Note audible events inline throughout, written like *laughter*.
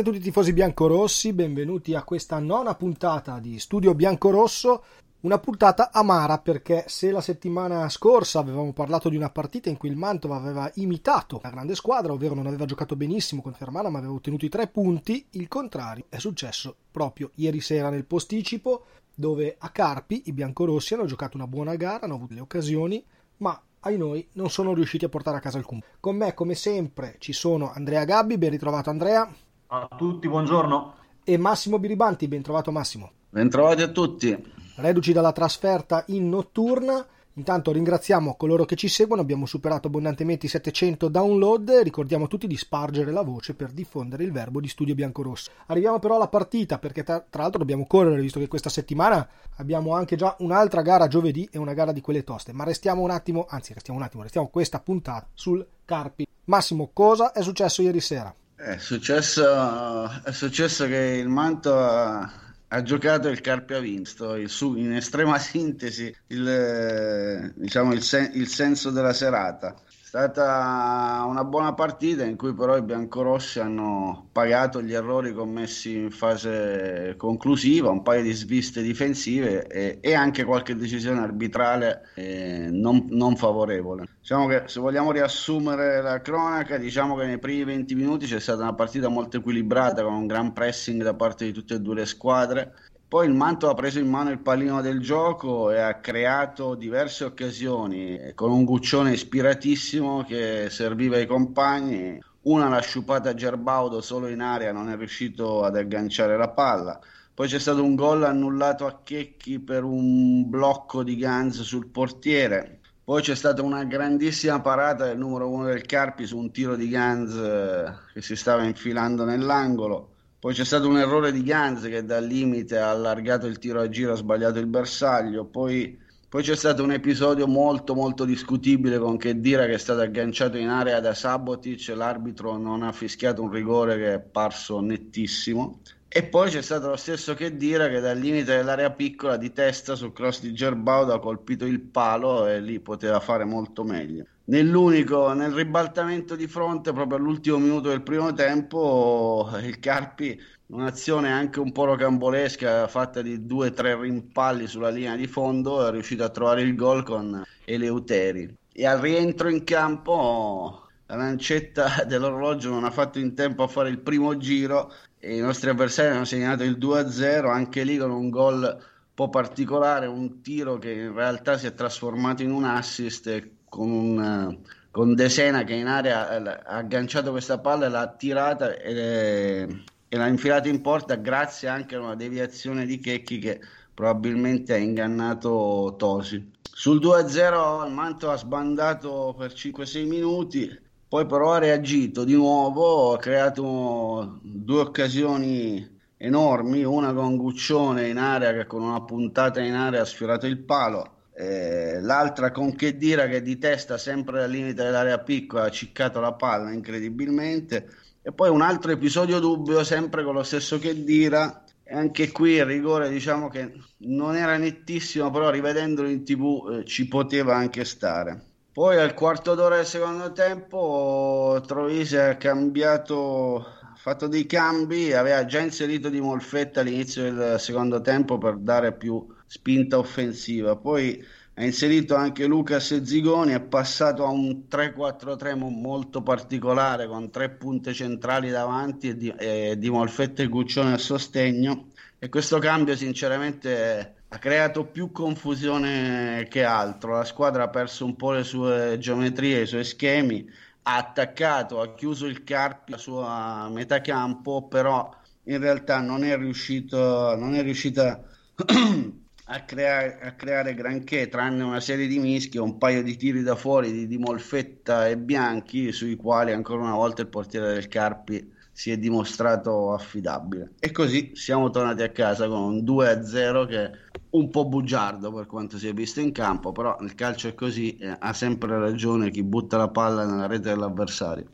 Bentrovati a tutti i tifosi biancorossi, benvenuti a questa nona puntata di Studio Biancorosso. Una puntata amara perché se la settimana scorsa avevamo parlato di una partita in cui il Mantova aveva imitato la grande squadra, ovvero non aveva giocato benissimo con Fermana ma aveva ottenuto i tre punti, il contrario è successo proprio ieri sera nel posticipo dove a Carpi i biancorossi hanno giocato una buona gara, hanno avuto le occasioni, ma ai noi non sono riusciti a portare a casa alcun. Con me come sempre ci sono Andrea Gabbi, ben ritrovato Andrea. A tutti, buongiorno. E Massimo Biribanti, ben trovato Massimo. Bentrovati a tutti. Reduci dalla trasferta in notturna. Intanto ringraziamo coloro che ci seguono, abbiamo superato abbondantemente i 700 download, ricordiamo tutti di spargere la voce per diffondere il verbo di Studio Biancorosso. Arriviamo però alla partita perché tra, tra, l'altro dobbiamo correre visto che questa settimana abbiamo anche già un'altra gara giovedì e una gara di quelle toste, ma restiamo un attimo, anzi restiamo un attimo, restiamo questa puntata sul Carpi. Massimo, cosa è successo ieri sera? È successo, è successo che il Manto ha, giocato il Carpi ha vinto, il, in estrema sintesi il, diciamo, il, sen, il senso della serata. Stata una buona partita in cui però i biancorossi hanno pagato gli errori commessi in fase conclusiva, un paio di sviste difensive e, e anche qualche decisione arbitrale eh, non, non, favorevole. Diciamo che se vogliamo riassumere la cronaca, diciamo che nei primi 20 minuti c'è stata una partita molto equilibrata con un gran pressing da parte di tutte e due le squadre poi il Manto ha preso in mano il pallino del gioco e ha creato diverse occasioni con un guccione ispiratissimo che serviva ai compagni. Una l'ha sciupata Gerbaudo solo in area, non è riuscito ad agganciare la palla. Poi c'è stato un gol annullato a Checchi per un blocco di Ganz sul portiere. Poi c'è stata una grandissima parata del numero uno del Carpi su un tiro di Ganz eh, che si stava infilando nell'angolo. Poi c'è stato un errore di Ganz che dal limite ha allargato il tiro a giro, ha sbagliato il bersaglio. Poi, poi c'è stato un episodio molto molto discutibile con Chedira che è stato agganciato in area da Sabotic. L'arbitro non ha fischiato un rigore che è parso nettissimo. E poi c'è stato lo stesso Chedira che dal limite dell'area piccola di testa sul cross di Gerbaudo ha colpito il palo e lì poteva fare molto meglio nell'unico, nel ribaltamento di fronte, proprio all'ultimo minuto del primo tempo, il Carpi, un'azione anche un po' rocambolesca, fatta di due o tre rimpalli sulla linea di fondo, è riuscito a trovare il gol con Eleuteri. E al rientro in campo la lancetta *laughs* dell'orologio non ha fatto in tempo a fare il primo giro e i nostri avversari hanno segnato il 2-0, anche lì con un gol un po' particolare, un tiro che in realtà si è trasformato in un assist con, un, con De Sena che in area eh, ha agganciato questa palla, l'ha tirata e, e l'ha infilata in porta grazie anche a una deviazione di Checchi che probabilmente ha ingannato Tosi. Sul 2-0 il Manto ha sbandato per 5-6 minuti, poi però ha reagito di nuovo, ha creato due occasioni enormi, una con Guccione in area che con una puntata in area ha sfiorato il palo eh, l'altra con Chedira che di testa sempre al limite dell'area piccola ha ciccato la palla incredibilmente. E poi un altro episodio dubbio sempre con lo stesso Chedira e anche qui il rigore diciamo che non era nettissimo però rivedendolo in tv eh, ci poteva anche stare. Poi al quarto d'ora del secondo tempo Troisi ha cambiato fatto dei cambi aveva già inserito di Molfetta all'inizio del secondo tempo per dare più spinta offensiva. Poi ha inserito anche Lucas Zigoni, è passato a un 3-4-3 molto particolare con tre punte centrali davanti e di, e di Molfetta e Guccione a sostegno. E questo cambio sinceramente ha creato più confusione che altro. La squadra ha perso un po' le sue geometrie, i suoi schemi, ha attaccato, ha chiuso il Carpi, la sua metà campo, però in realtà non è riuscito, non è riuscita *clears throat* a creare, a creare, granché, tranne una serie di mischi un paio di tiri da fuori di, di Molfetta e Bianchi, sui quali ancora una volta il portiere del Carpi si è dimostrato affidabile. E così siamo tornati a casa con un 2-0 che è un po' bugiardo per quanto si è visto in campo, però nel calcio è così, eh, ha sempre ragione chi butta la palla nella rete dell'avversario.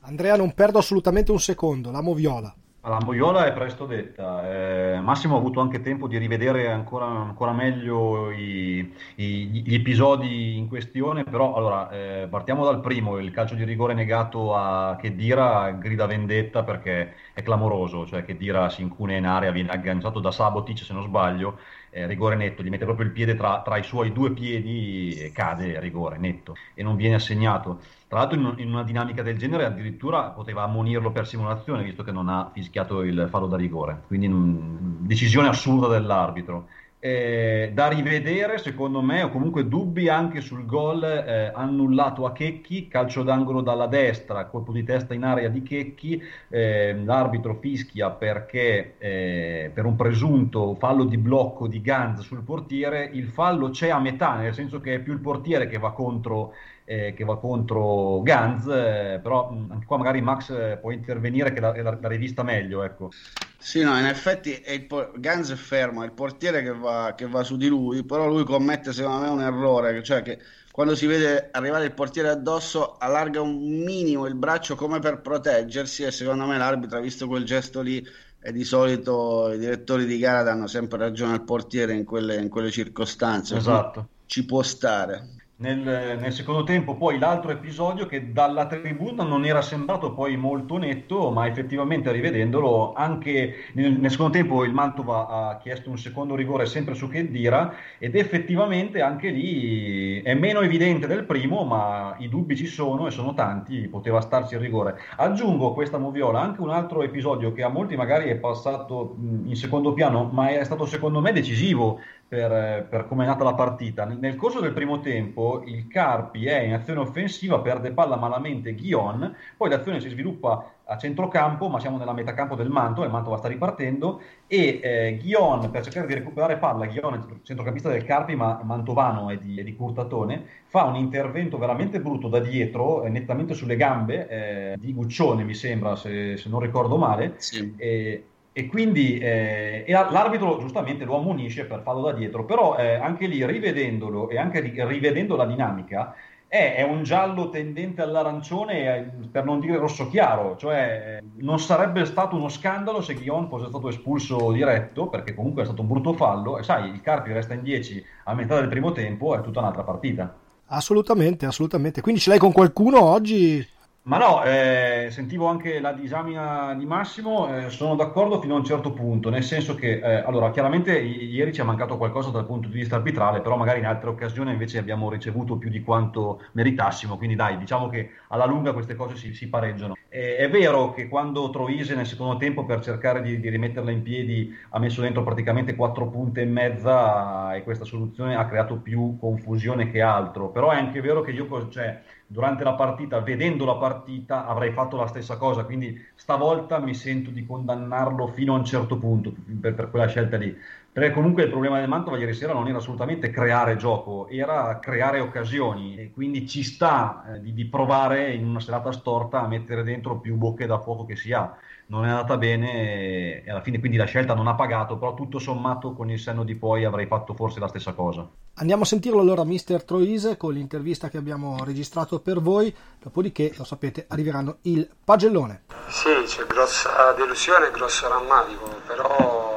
Andrea, non perdo assolutamente un secondo, l'amo viola. La Moiola è presto detta. Eh, Massimo ha avuto anche tempo di rivedere ancora, ancora meglio i, i, gli episodi in questione, però allora, eh, partiamo dal primo, il calcio di rigore negato a Chedira grida vendetta perché è clamoroso, cioè Chedira si incune in area, viene agganciato da Sabotic se non sbaglio, eh, rigore netto, gli mette proprio il piede tra, tra i suoi due piedi e cade rigore netto e non viene assegnato. Tra l'altro in, in, una dinamica del genere addirittura poteva ammonirlo per simulazione visto che non ha fischiato il fallo da rigore, quindi mh, decisione assurda dell'arbitro. Eh, da rivedere secondo me o comunque dubbi anche sul gol eh, annullato a Checchi, calcio d'angolo dalla destra, colpo di testa in area di Checchi, eh, l'arbitro fischia perché eh, per un presunto fallo di blocco di Ganz sul portiere, il fallo c'è a metà, nel senso che è più il portiere che va contro eh, che va contro Ganz, eh, però mh, anche qua magari Max eh, può intervenire che la, la, la rivista meglio. Ecco. Sì, no, in effetti è il, Ganz è fermo, è il portiere che va, che va, su di lui, però lui commette secondo me un errore, cioè che quando si vede arrivare il portiere addosso allarga un minimo il braccio come per proteggersi e secondo me l'arbitro ha visto quel gesto lì e di solito i direttori di gara danno sempre ragione al portiere in quelle, in quelle circostanze. Esatto. Ci può stare nel, nel, secondo tempo poi l'altro episodio che dalla tribuna non era sembrato poi molto netto, ma effettivamente rivedendolo anche nel, nel secondo tempo il Mantova ha chiesto un secondo rigore sempre su Chedira ed effettivamente anche lì è meno evidente del primo, ma i dubbi ci sono e sono tanti, poteva starci il rigore. Aggiungo a questa moviola anche un altro episodio che a molti magari è passato in secondo piano, ma è stato secondo me decisivo per, per come è nata la partita. Nel corso del primo tempo il Carpi è in azione offensiva, perde palla malamente Ghion, poi l'azione si sviluppa a centrocampo, ma siamo nella metà campo del Manto, il Manto va sta ripartendo e eh, Ghion per cercare di recuperare palla, Ghion è centrocampista del Carpi ma mantovano e di, di Curtatone, fa un intervento veramente brutto da dietro, eh, nettamente sulle gambe eh, di Guccione mi sembra, se, se non ricordo male, sì. e, e quindi eh, e l'arbitro giustamente lo ammonisce per farlo da dietro, però eh, anche lì rivedendolo e anche rivedendo la dinamica è, è, un giallo tendente all'arancione eh, per non dire rosso chiaro, cioè non sarebbe stato uno scandalo se Ghion fosse stato espulso diretto perché comunque è stato un brutto fallo e sai il Carpi resta in 10 a metà del primo tempo è tutta un'altra partita. Assolutamente, assolutamente. Quindi ce l'hai con qualcuno oggi? Ma no, eh, sentivo anche la disamina di Massimo, eh, sono d'accordo fino a un certo punto, nel senso che, eh, allora, chiaramente i- ieri ci è mancato qualcosa dal punto di vista arbitrale, però magari in altre occasioni invece abbiamo ricevuto più di quanto meritassimo, quindi dai, diciamo che alla lunga queste cose si, si pareggiano. È vero che quando Troise nel secondo tempo per cercare di, di, rimetterla in piedi ha messo dentro praticamente quattro punte e mezza e questa soluzione ha creato più confusione che altro, però è anche vero che io... Cioè, durante la partita, vedendo la partita, avrei fatto la stessa cosa. Quindi stavolta mi sento di condannarlo fino a un certo punto per, per quella scelta lì. Perché comunque il problema del Mantova ieri sera non era assolutamente creare gioco, era creare occasioni e quindi ci sta eh, di, di, provare in una serata storta a mettere dentro più bocche da fuoco che si ha. Non è andata bene e alla fine quindi la scelta non ha pagato, però tutto sommato con il senno di poi avrei fatto forse la stessa cosa. Andiamo a sentirlo allora Mister Troise con l'intervista che abbiamo registrato per voi, dopodiché lo sapete arriveranno il pagellone. Sì, c'è grossa delusione, grosso rammarico, però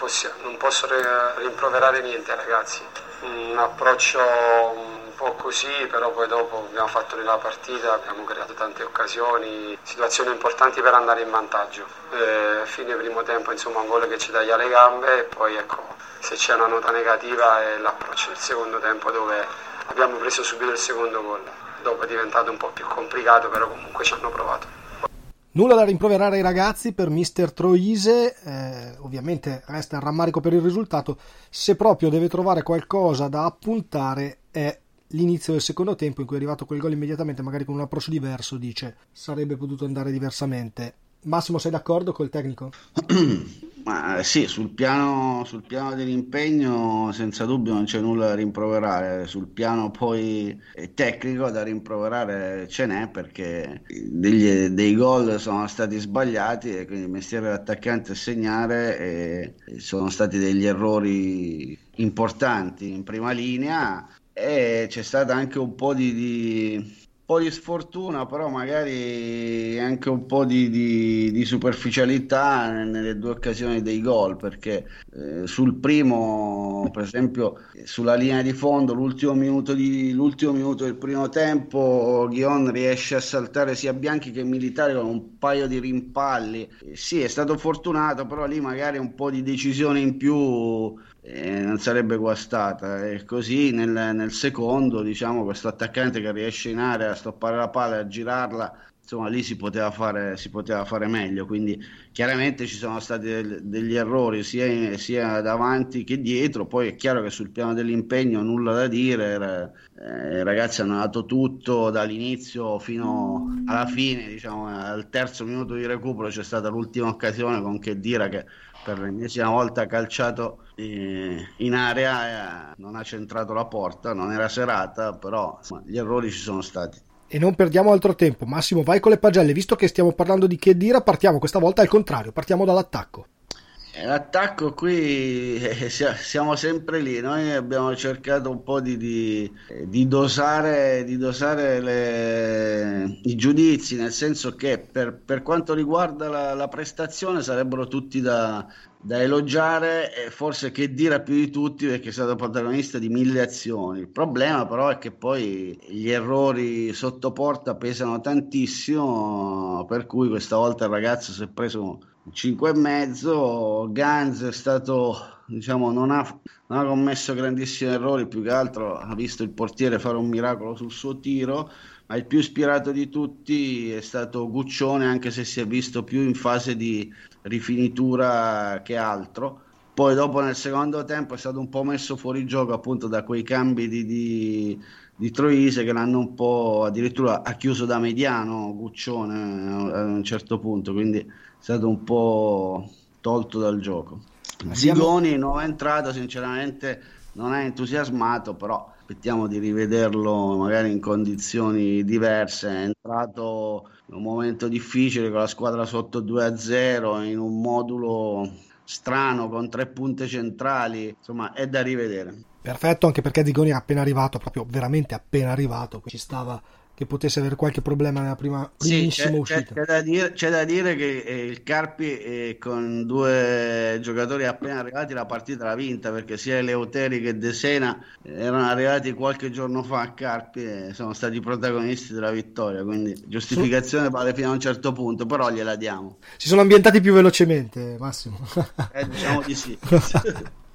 possi- non posso rimproverare niente ragazzi. Un approccio un po' così, però poi dopo abbiamo fatto nella partita, abbiamo creato tante occasioni, situazioni importanti per andare in vantaggio. Eh, fine primo tempo insomma un gol che ci taglia le gambe e poi ecco se c'è una nota negativa è l'approccio del secondo tempo dove abbiamo preso subito il secondo gol. Dopo è diventato un po' più complicato, però comunque ci hanno provato. Nulla da rimproverare ai ragazzi per mister Troise, eh, ovviamente resta il rammarico per il risultato, se proprio deve trovare qualcosa da appuntare è l'inizio del secondo tempo in cui è arrivato quel gol immediatamente, magari con un approccio diverso, dice sarebbe potuto andare diversamente. Massimo, sei d'accordo col tecnico? *clears throat* Ma sì, sul piano, sul piano, dell'impegno senza dubbio non c'è nulla da rimproverare, sul piano poi tecnico da rimproverare ce n'è perché degli, dei gol sono stati sbagliati e quindi il mestiere dell'attaccante è segnare e sono stati degli errori importanti in prima linea e c'è stato anche un po' di, di po' di sfortuna, però magari anche un po' di, di, di superficialità nelle due occasioni dei gol, perché eh, sul primo, per esempio, sulla linea di fondo, l'ultimo minuto, di, l'ultimo minuto del primo tempo, Ghion riesce a saltare sia Bianchi che Militari con un paio di rimpalli. Sì, è stato fortunato, però lì magari un po' di decisione in più eh, non sarebbe guastata. E così nel, nel, secondo, diciamo, questo attaccante che riesce in area a stoppare la palla e a girarla, insomma, lì si poteva fare, si poteva fare meglio. Quindi chiaramente ci sono stati del, degli errori sia, in, sia, davanti che dietro. Poi è chiaro che sul piano dell'impegno nulla da dire. Eh, I ragazzi hanno dato tutto dall'inizio fino alla fine, diciamo, al terzo minuto di recupero c'è stata l'ultima occasione con Chedira che per l'ennesima volta calciato eh, in area, eh, non ha centrato la porta, non era serata, però insomma, gli errori ci sono stati. E non perdiamo altro tempo, Massimo vai con le pagelle, visto che stiamo parlando di Chedira partiamo. Questa volta al contrario, partiamo dall'attacco. L'attacco qui eh, siamo sempre lì, noi abbiamo cercato un po' di, di, di dosare, di dosare le, i giudizi, nel senso che per, per quanto riguarda la, la, prestazione sarebbero tutti da, da elogiare e forse che dire più di tutti perché è stato protagonista di mille azioni. Il problema però è che poi gli errori sotto porta pesano tantissimo, per cui questa volta il ragazzo si è preso 5 e mezzo. Ganz è stato, diciamo, non ha, non ha, commesso grandissimi errori, più che altro ha visto il portiere fare un miracolo sul suo tiro. Ma il più ispirato di tutti è stato Guccione, anche se si è visto più in fase di rifinitura che altro. Poi dopo nel secondo tempo è stato un po' messo fuori gioco appunto da quei cambi di, di, di Troise che l'hanno un po' addirittura ha chiuso da mediano Guccione a un certo punto, quindi stato un po' tolto dal gioco. Zigoni, nuova entrata, sinceramente non ha entusiasmato, però aspettiamo di rivederlo magari in condizioni diverse. È entrato in un momento difficile con la squadra sotto 2-0 in un modulo strano con tre punte centrali, insomma è da rivedere. Perfetto, anche perché Zigoni è appena arrivato, proprio veramente appena arrivato, ci stava che potesse avere qualche problema nella prima, primissima sì, c'è, uscita. C'è, da dire, c'è, da dire, che eh, il Carpi eh, con due giocatori appena arrivati la partita l'ha vinta perché sia Leoteri che De Sena erano arrivati qualche giorno fa a Carpi e sono stati protagonisti della vittoria, quindi giustificazione sì. vale fino a un certo punto, però gliela diamo. Si sono ambientati più velocemente, Massimo. Eh, diciamo di sì. *laughs*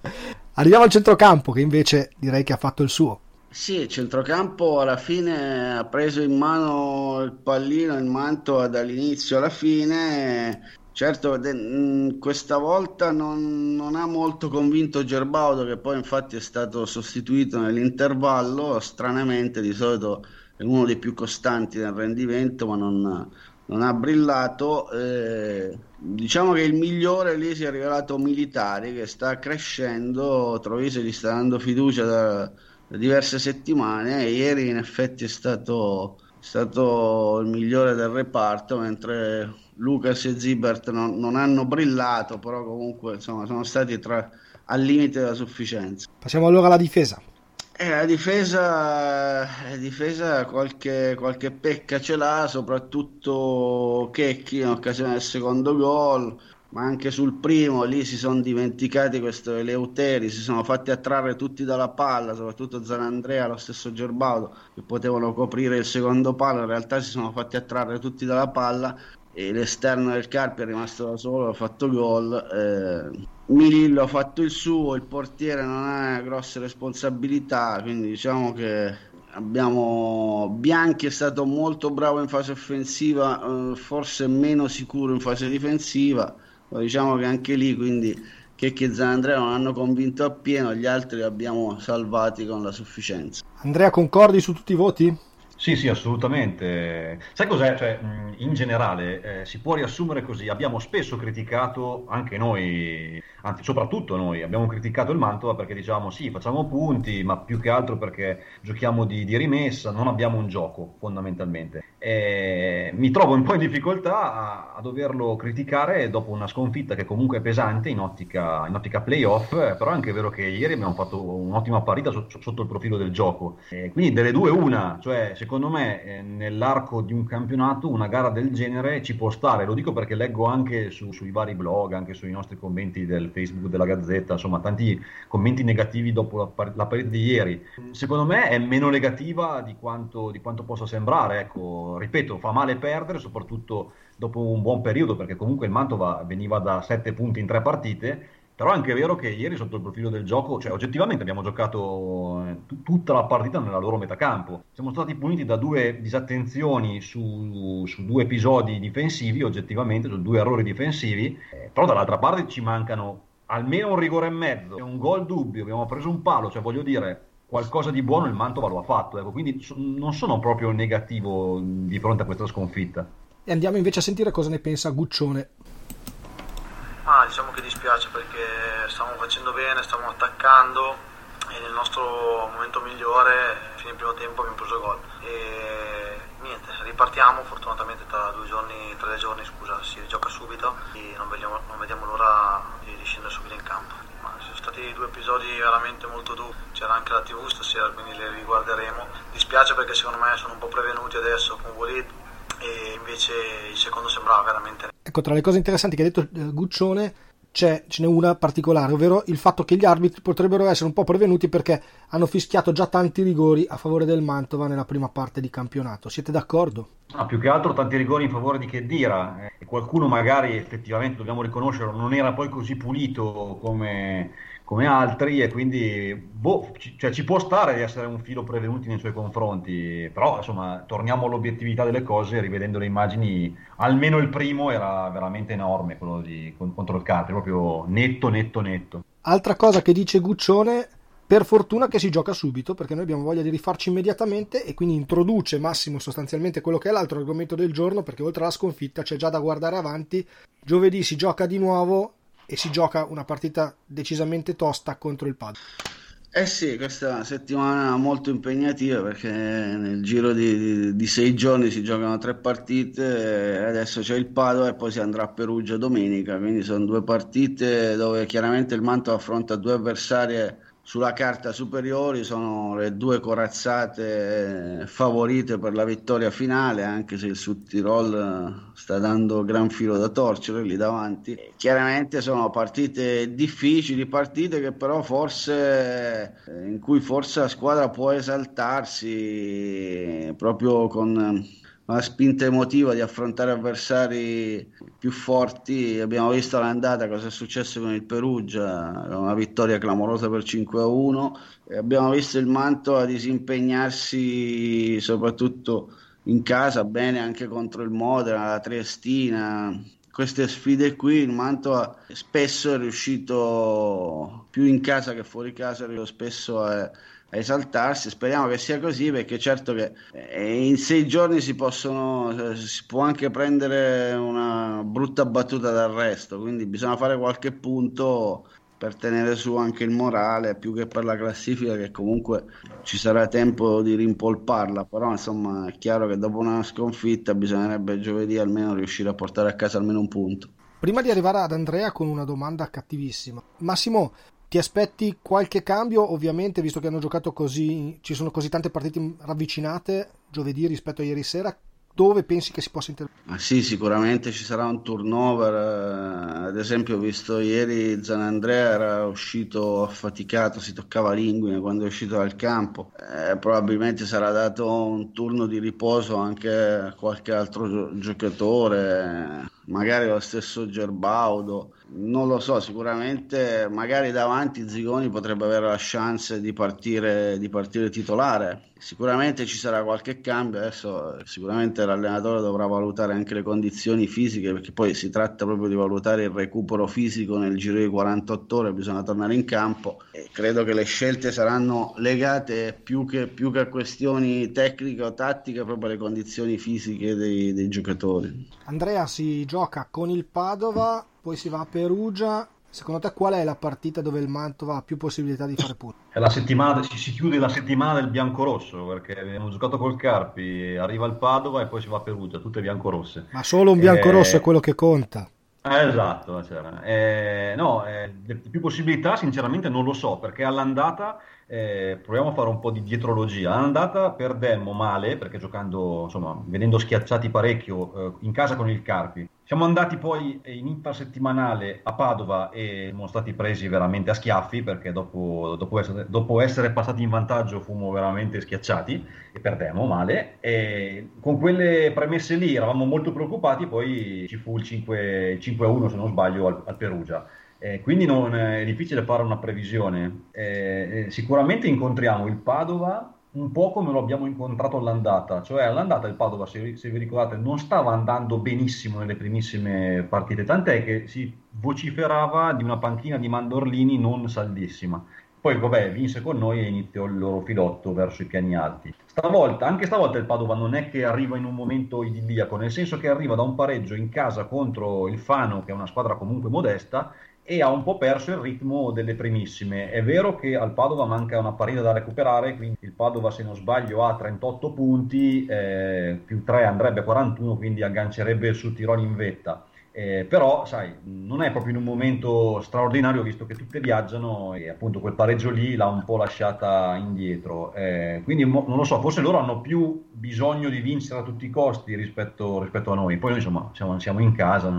*laughs* Arriviamo al centrocampo che invece direi che ha fatto il suo. Sì, il centrocampo alla fine ha preso in mano il pallino, il manto dall'inizio alla fine. Certo, questa volta non, non, ha molto convinto Gerbaudo, che poi infatti è stato sostituito nell'intervallo. Stranamente, di solito è uno dei più costanti nel rendimento, ma non, non ha brillato. Eh, diciamo che il migliore lì si è rivelato Militari, che sta crescendo. Trovise gli sta dando fiducia da diverse settimane. E ieri in effetti è stato, stato il migliore del reparto mentre Lucas e Zibert non, non hanno brillato però comunque insomma, sono stati tra, al limite della sufficienza. Passiamo allora alla difesa. Eh, la difesa, la difesa qualche, qualche, pecca ce l'ha, soprattutto Checchi in occasione del secondo gol ma anche sul primo lì si sono dimenticati questo Eleuteri, si sono fatti attrarre tutti dalla palla, soprattutto Zanandrea, lo stesso Gerbaudo, che potevano coprire il secondo palo, in realtà si sono fatti attrarre tutti dalla palla e l'esterno del Carpi è rimasto da solo, ha fatto gol. Eh, Milillo ha fatto il suo, il portiere non ha grosse responsabilità, quindi diciamo che abbiamo Bianchi è stato molto bravo in fase offensiva, eh, forse meno sicuro in fase difensiva diciamo che anche lì quindi Checchi e Zanandrea non hanno convinto appieno, gli altri li abbiamo salvati con la sufficienza. Andrea, concordi su tutti i voti? Sì, sì, assolutamente. Sai cos'è? Cioè, in generale eh, si può riassumere così. Abbiamo spesso criticato, anche noi, anzi soprattutto noi, abbiamo criticato il Mantova perché diciamo sì, facciamo punti, ma più che altro perché giochiamo di, di rimessa, non abbiamo un gioco fondamentalmente. E mi trovo un po' in difficoltà a, a, doverlo criticare dopo una sconfitta che comunque è pesante in ottica, in ottica playoff, però è anche vero che ieri abbiamo fatto un'ottima partita so, sotto il profilo del gioco. E quindi delle due una, cioè secondo me eh, nell'arco di un campionato una gara del genere ci può stare, lo dico perché leggo anche su, sui vari blog, anche sui nostri commenti del Facebook della Gazzetta, insomma tanti commenti negativi dopo la, la partita di ieri. Secondo me è meno negativa di quanto, di quanto possa sembrare, ecco, ripeto, fa male perdere, soprattutto dopo un buon periodo, perché comunque il Mantova veniva da 7 punti in tre partite però è anche vero che ieri sotto il profilo del gioco, cioè oggettivamente abbiamo giocato eh, t- tutta la partita nella loro metacampo. Siamo stati puniti da due disattenzioni su, su due episodi difensivi, oggettivamente, su due errori difensivi, eh, però dall'altra parte ci mancano almeno un rigore e mezzo, un gol dubbio, abbiamo preso un palo, cioè voglio dire, qualcosa di buono il Mantova lo ha fatto, ecco, quindi so- non sono proprio negativo di fronte a questa sconfitta. E andiamo invece a sentire cosa ne pensa Guccione. Ma diciamo che dispiace perché stiamo facendo bene, stiamo attaccando e nel nostro momento migliore, fino al primo tempo, abbiamo preso gol. E niente, ripartiamo, fortunatamente tra due giorni, tre giorni scusa, si gioca subito e non vediamo, non vediamo l'ora di, di scendere subito in campo. Ma sono stati due episodi veramente molto duri, c'era anche la tv stasera quindi le riguarderemo. Dispiace perché secondo me sono un po' prevenuti adesso con Walid e invece il secondo sembrava veramente Ecco, tra le cose interessanti che ha detto eh, Guccione ce n'è una particolare, ovvero il fatto che gli arbitri potrebbero essere un po' prevenuti perché hanno fischiato già tanti rigori a favore del Mantova nella prima parte di campionato. Siete d'accordo? Ah, più che altro tanti rigori in favore di Chedira eh, e qualcuno magari effettivamente dobbiamo riconoscerlo non era poi così pulito come, come altri e quindi boh, ci, cioè, ci può stare di essere un filo prevenuti nei suoi confronti però insomma torniamo all'obiettività delle cose rivedendo le immagini almeno il primo era veramente enorme quello di, contro il Carpi proprio netto netto netto. Altra cosa che dice Guccione per fortuna che si gioca subito perché noi abbiamo voglia di rifarci immediatamente e quindi introduce Massimo sostanzialmente quello che è l'altro argomento del giorno perché oltre alla sconfitta c'è già da guardare avanti. Giovedì si gioca di nuovo e si gioca una partita decisamente tosta contro il Padova. Eh sì, questa è una settimana molto impegnativa perché nel giro di, di, di, sei giorni si giocano tre partite, adesso c'è il Padova e poi si andrà a Perugia domenica, quindi sono due partite dove chiaramente il Manto affronta due avversarie sulla carta superiori sono le due corazzate favorite per la vittoria finale, anche se il Sud Tirol sta dando gran filo da torcere lì davanti. Chiaramente sono partite difficili, partite che però forse in cui forse la squadra può esaltarsi proprio con una spinta emotiva di affrontare avversari più forti. Abbiamo visto l'andata cosa è successo con il Perugia, una vittoria clamorosa per 5 a 1. E abbiamo visto il Manto a disimpegnarsi soprattutto in casa, bene anche contro il Modena, la Triestina. Queste sfide qui il Manto spesso è riuscito più in casa che fuori casa, spesso a esaltarsi. Speriamo che sia così perché certo che eh, in sei giorni si possono eh, si può anche prendere una brutta battuta d'arresto, quindi bisogna fare qualche punto per tenere su anche il morale più che per la classifica che comunque ci sarà tempo di rimpolparla però insomma è chiaro che dopo una sconfitta bisognerebbe giovedì almeno riuscire a portare a casa almeno un punto Prima di arrivare ad Andrea con una domanda cattivissima, Massimo, ti aspetti qualche cambio? Ovviamente, visto che hanno giocato così, ci sono così tante partite ravvicinate giovedì rispetto a ieri sera, dove pensi che si possa intervenire? Ah, sì, sicuramente ci sarà un turnover. Eh, ad esempio, ho visto ieri Zanandrea era uscito affaticato, si toccava l'inguine quando è uscito dal campo. Eh, probabilmente sarà dato un turno di riposo anche a qualche altro giocatore, magari lo stesso Gerbaudo. Non lo so, sicuramente magari davanti Zigoni potrebbe avere la chance di partire, di partire titolare. Sicuramente ci sarà qualche cambio, adesso sicuramente l'allenatore dovrà valutare anche le condizioni fisiche perché poi si tratta proprio di valutare il recupero fisico nel giro di 48 ore, bisogna tornare in campo e credo che le scelte saranno legate più che, più che a questioni tecniche o tattiche proprio alle condizioni fisiche dei, dei giocatori. Andrea si gioca con il Padova poi si va a Perugia. Secondo te qual è la partita dove il Mantova ha più possibilità di fare punti? È la settimana, si, si chiude la settimana del biancorosso perché abbiamo giocato col Carpi, arriva il Padova e poi si va a Perugia, tutte biancorosse. Ma solo un biancorosso eh... è quello che conta. Eh, esatto, cioè, eh, no, eh, le più possibilità sinceramente non lo so, perché all'andata eh, proviamo a fare un po' di dietrologia. All'andata perdemmo male, perché giocando, insomma, venendo schiacciati parecchio eh, in casa con il Carpi. Siamo andati poi in infrasettimanale a Padova e siamo stati presi veramente a schiaffi perché dopo, dopo, essere, dopo essere, passati in vantaggio fummo veramente schiacciati e perdemmo male. E con quelle premesse lì eravamo molto preoccupati, poi ci fu il 5, 5-1 se non sbaglio al, al Perugia. Eh, quindi non, è difficile fare una previsione. Eh, sicuramente incontriamo il Padova un po' come lo abbiamo incontrato all'andata, cioè all'andata il Padova, se, se, vi ricordate, non stava andando benissimo nelle primissime partite, tant'è che si vociferava di una panchina di Mandorlini non saldissima. Poi, vabbè, vinse con noi e iniziò il loro filotto verso i piani alti. Stavolta, anche stavolta il Padova non è che arriva in un momento idilliaco, nel senso che arriva da un pareggio in casa contro il Fano, che è una squadra comunque modesta, e ha un po' perso il ritmo delle primissime. È vero che al Padova manca una partita da recuperare, quindi il Padova se non sbaglio ha 38 punti, eh, più 3 andrebbe a 41, quindi aggancerebbe il Tirolo in vetta. Eh, però, sai, non è proprio in un momento straordinario visto che tutte viaggiano e appunto quel pareggio lì l'ha un po' lasciata indietro. Eh, quindi mo, non lo so, forse loro hanno più bisogno di vincere a tutti i costi rispetto, rispetto a noi. Poi noi insomma siamo, siamo, in casa.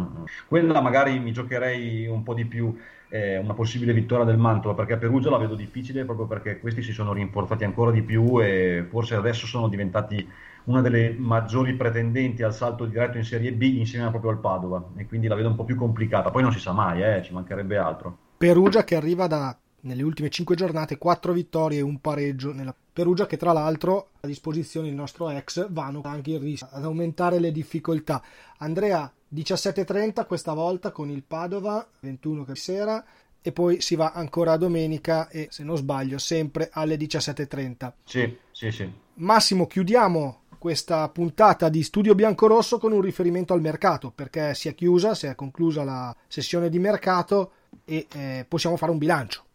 Quella magari mi giocherei un po' di più eh, una possibile vittoria del Mantova perché a Perugia la vedo difficile proprio perché questi si sono rinforzati ancora di più e forse adesso sono diventati una delle maggiori pretendenti al salto diretto in Serie B insieme proprio al Padova e quindi la vedo un po' più complicata. Poi non si sa mai, eh, ci mancherebbe altro. Perugia che arriva da nelle ultime 5 giornate 4 vittorie e un pareggio nella Perugia che tra l'altro a disposizione il nostro ex Vano anche il rischio ad aumentare le difficoltà. Andrea 17.30 questa volta con il Padova 21 che sera e poi si va ancora a domenica e se non sbaglio sempre alle 17.30. Sì, sì, sì. Massimo, chiudiamo questa puntata di Studio Biancorosso con un riferimento al mercato, perché si è chiusa, si è conclusa la sessione di mercato e eh, possiamo fare un bilancio.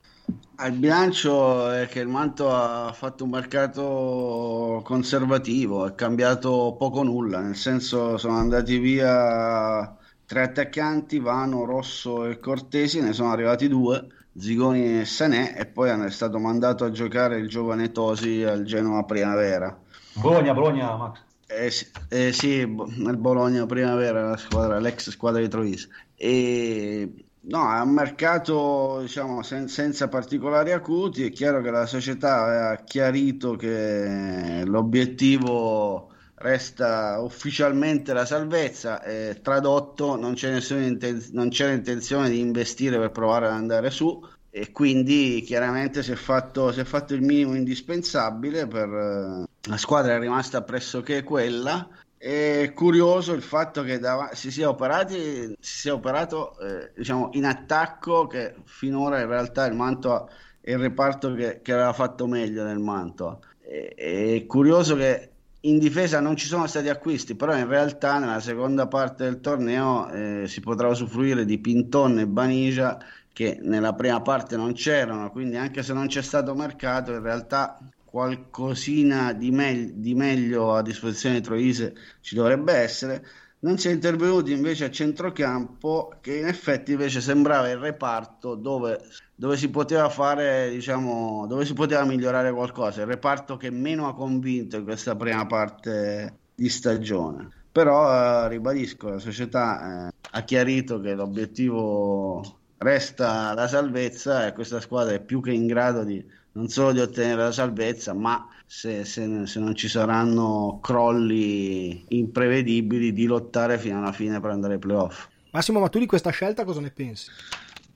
Il bilancio è che il Manto ha fatto un mercato conservativo, è cambiato poco nulla, nel senso sono andati via tre attaccanti, Vano, Rosso e Cortesi, ne sono arrivati due, Zigoni e Sanè, e poi è stato mandato a giocare il giovane Tosi al Genova Primavera. Bologna, Bologna, Max. Eh, eh, sì, nel Bologna Primavera, la squadra, l'ex squadra di Troisi. E no, è un mercato diciamo, sen- senza particolari acuti. È chiaro che la società aveva chiarito che l'obiettivo resta ufficialmente la salvezza. E tradotto, non, c'è inten- non c'era intenzione di investire per provare ad andare su e quindi chiaramente si è fatto, si è fatto il minimo indispensabile per eh, la squadra è rimasta pressoché quella è curioso il fatto che dav- si sia, operati, si sia operato eh, diciamo, in attacco che finora in realtà il Manto è il reparto che, che aveva fatto meglio nel Manto. È, è curioso che in difesa non ci sono stati acquisti, però in realtà nella seconda parte del torneo eh, si potrà usufruire di Pinton e Banigia che nella prima parte non c'erano, quindi anche se non c'è stato mercato, in realtà qualcosina di, me- di meglio a disposizione di Troise ci dovrebbe essere. Non si è intervenuti invece a centrocampo, che in effetti invece sembrava il reparto dove, dove si poteva fare, diciamo, dove si poteva migliorare qualcosa. Il reparto che meno ha convinto in questa prima parte di stagione. Però eh, ribadisco, la società eh, ha chiarito che l'obiettivo resta la salvezza e questa squadra è più che in grado di non solo di ottenere la salvezza, ma se, se, se, non ci saranno crolli imprevedibili, di lottare fino alla fine per andare ai playoff. Massimo, ma tu di questa scelta cosa ne pensi?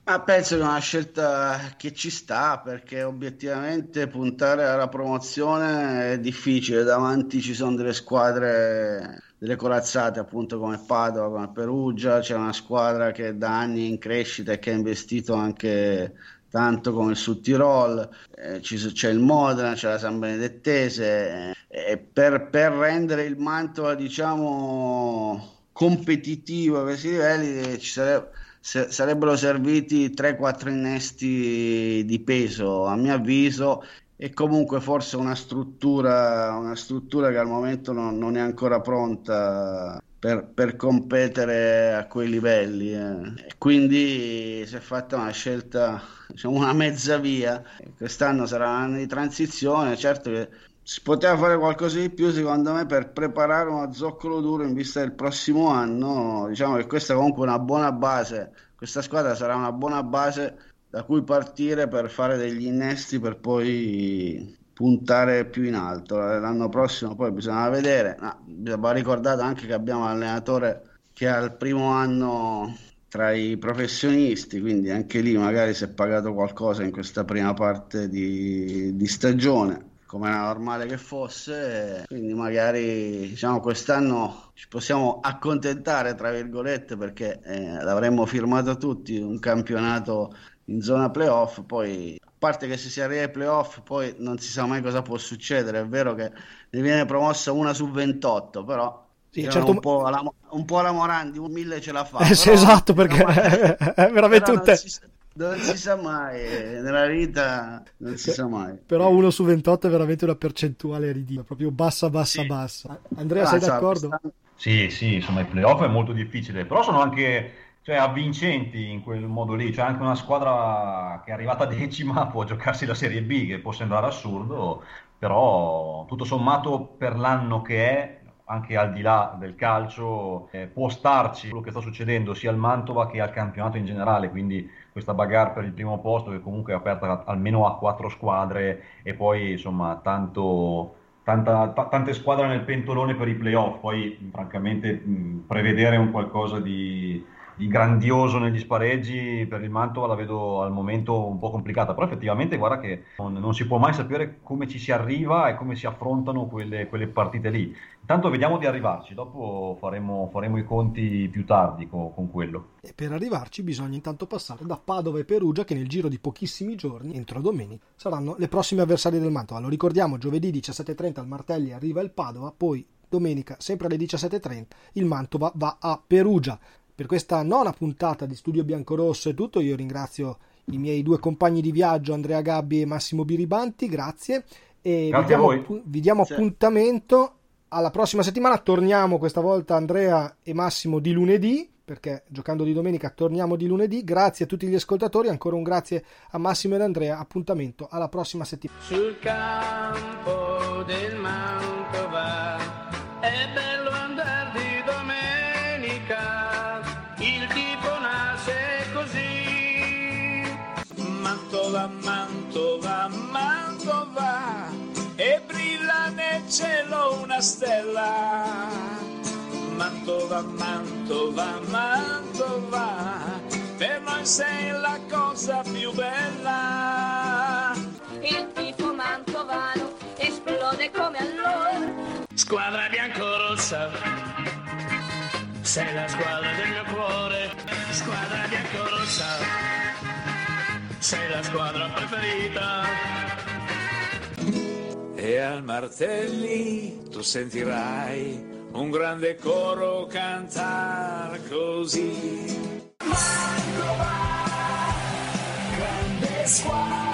Ma penso che è una scelta che ci sta perché obiettivamente puntare alla promozione è difficile. Davanti ci sono delle squadre delle corazzate appunto come Padova, come Perugia, c'è una squadra che da anni è in crescita e che ha investito anche tanto come il Sud Tirol, eh, c'è il Modena, c'è la San Benedettese, eh, per, per, rendere il Mantova diciamo competitivo a questi livelli eh, ci sarebbe, sarebbero serviti 3-4 innesti di peso a mio avviso e comunque forse una struttura, una struttura che al momento non, non è ancora pronta per, per competere a quei livelli. Eh. Quindi si è fatta una scelta, diciamo una mezza via. Quest'anno sarà un anno di transizione, certo che si poteva fare qualcosa di più secondo me per preparare uno zoccolo duro in vista del prossimo anno. Diciamo che questa è comunque una buona base, questa squadra sarà una buona base da cui partire per fare degli innesti per poi puntare più in alto. L'anno prossimo poi bisogna vedere, no, va ricordato anche che abbiamo un allenatore che ha il primo anno tra i professionisti, quindi anche lì magari si è pagato qualcosa in questa prima parte di, di stagione come era normale che fosse, quindi magari diciamo quest'anno ci possiamo accontentare tra virgolette perché eh, l'avremmo firmato tutti un campionato in zona playoff, poi parte che se si arriva ai playoff poi non si sa mai cosa può succedere, è vero che ne viene promossa una su 28, però sì, certo... un, po alla, un, po alla, Morandi, un mille ce la fa. Eh, *laughs* sì, esatto, perché *laughs* è veramente un te... Non si sa mai, nella vita non si sa mai. Però uno su 28 è veramente una percentuale ridicola, proprio bassa, bassa, sì. bassa. Andrea, ah, sei d'accordo? Quest'anno... Sì, sì, insomma, i playoff è molto difficile, però sono anche cioè, avvincenti in quel modo lì. C'è anche una squadra che è arrivata decima *laughs* può giocarsi la Serie B, che può sembrare assurdo, però tutto sommato per l'anno che è anche al di là del calcio, eh, può starci quello che sta succedendo sia al Mantova che al campionato in generale, quindi questa bagarre per il primo posto che comunque è aperta almeno a quattro squadre e poi insomma tanto, tanta, t- tante squadre nel pentolone per i playoff, poi francamente mh, prevedere un qualcosa di di grandioso negli spareggi per il Mantova la vedo al momento un po' complicata, però effettivamente guarda che non, non si può mai sapere come ci si arriva e come si affrontano quelle, quelle partite lì. Intanto vediamo di arrivarci, dopo faremo, faremo i conti più tardi con, con, quello. E per arrivarci bisogna intanto passare da Padova e Perugia che nel giro di pochissimi giorni, entro domenica, saranno le prossime avversarie del Mantova. Lo ricordiamo, giovedì 17.30 al Martelli arriva il Padova, poi domenica sempre alle 17.30 il Mantova va a Perugia. Per questa nona puntata di Studio Biancorosso è tutto. Io ringrazio i miei due compagni di viaggio, Andrea Gabbi e Massimo Biribanti. Grazie. E grazie vi diamo, vi diamo appuntamento alla prossima settimana. Torniamo questa volta Andrea e Massimo di lunedì perché giocando di domenica torniamo di lunedì. Grazie a tutti gli ascoltatori, ancora un grazie a Massimo ed Andrea. Appuntamento alla prossima settimana. Sul campo del Mantova è bello Mantova, Mantova, Mantova e brilla nel cielo una stella. Mantova, Mantova, Mantova, per noi sei la cosa più bella. Il tifo mantovano esplode come allora. Squadra bianco-rossa, sei la squadra del mio cuore. Squadra bianco-rossa sei la squadra preferita. E al Martelli tu sentirai un grande coro cantar così. Mantova, grande squadra.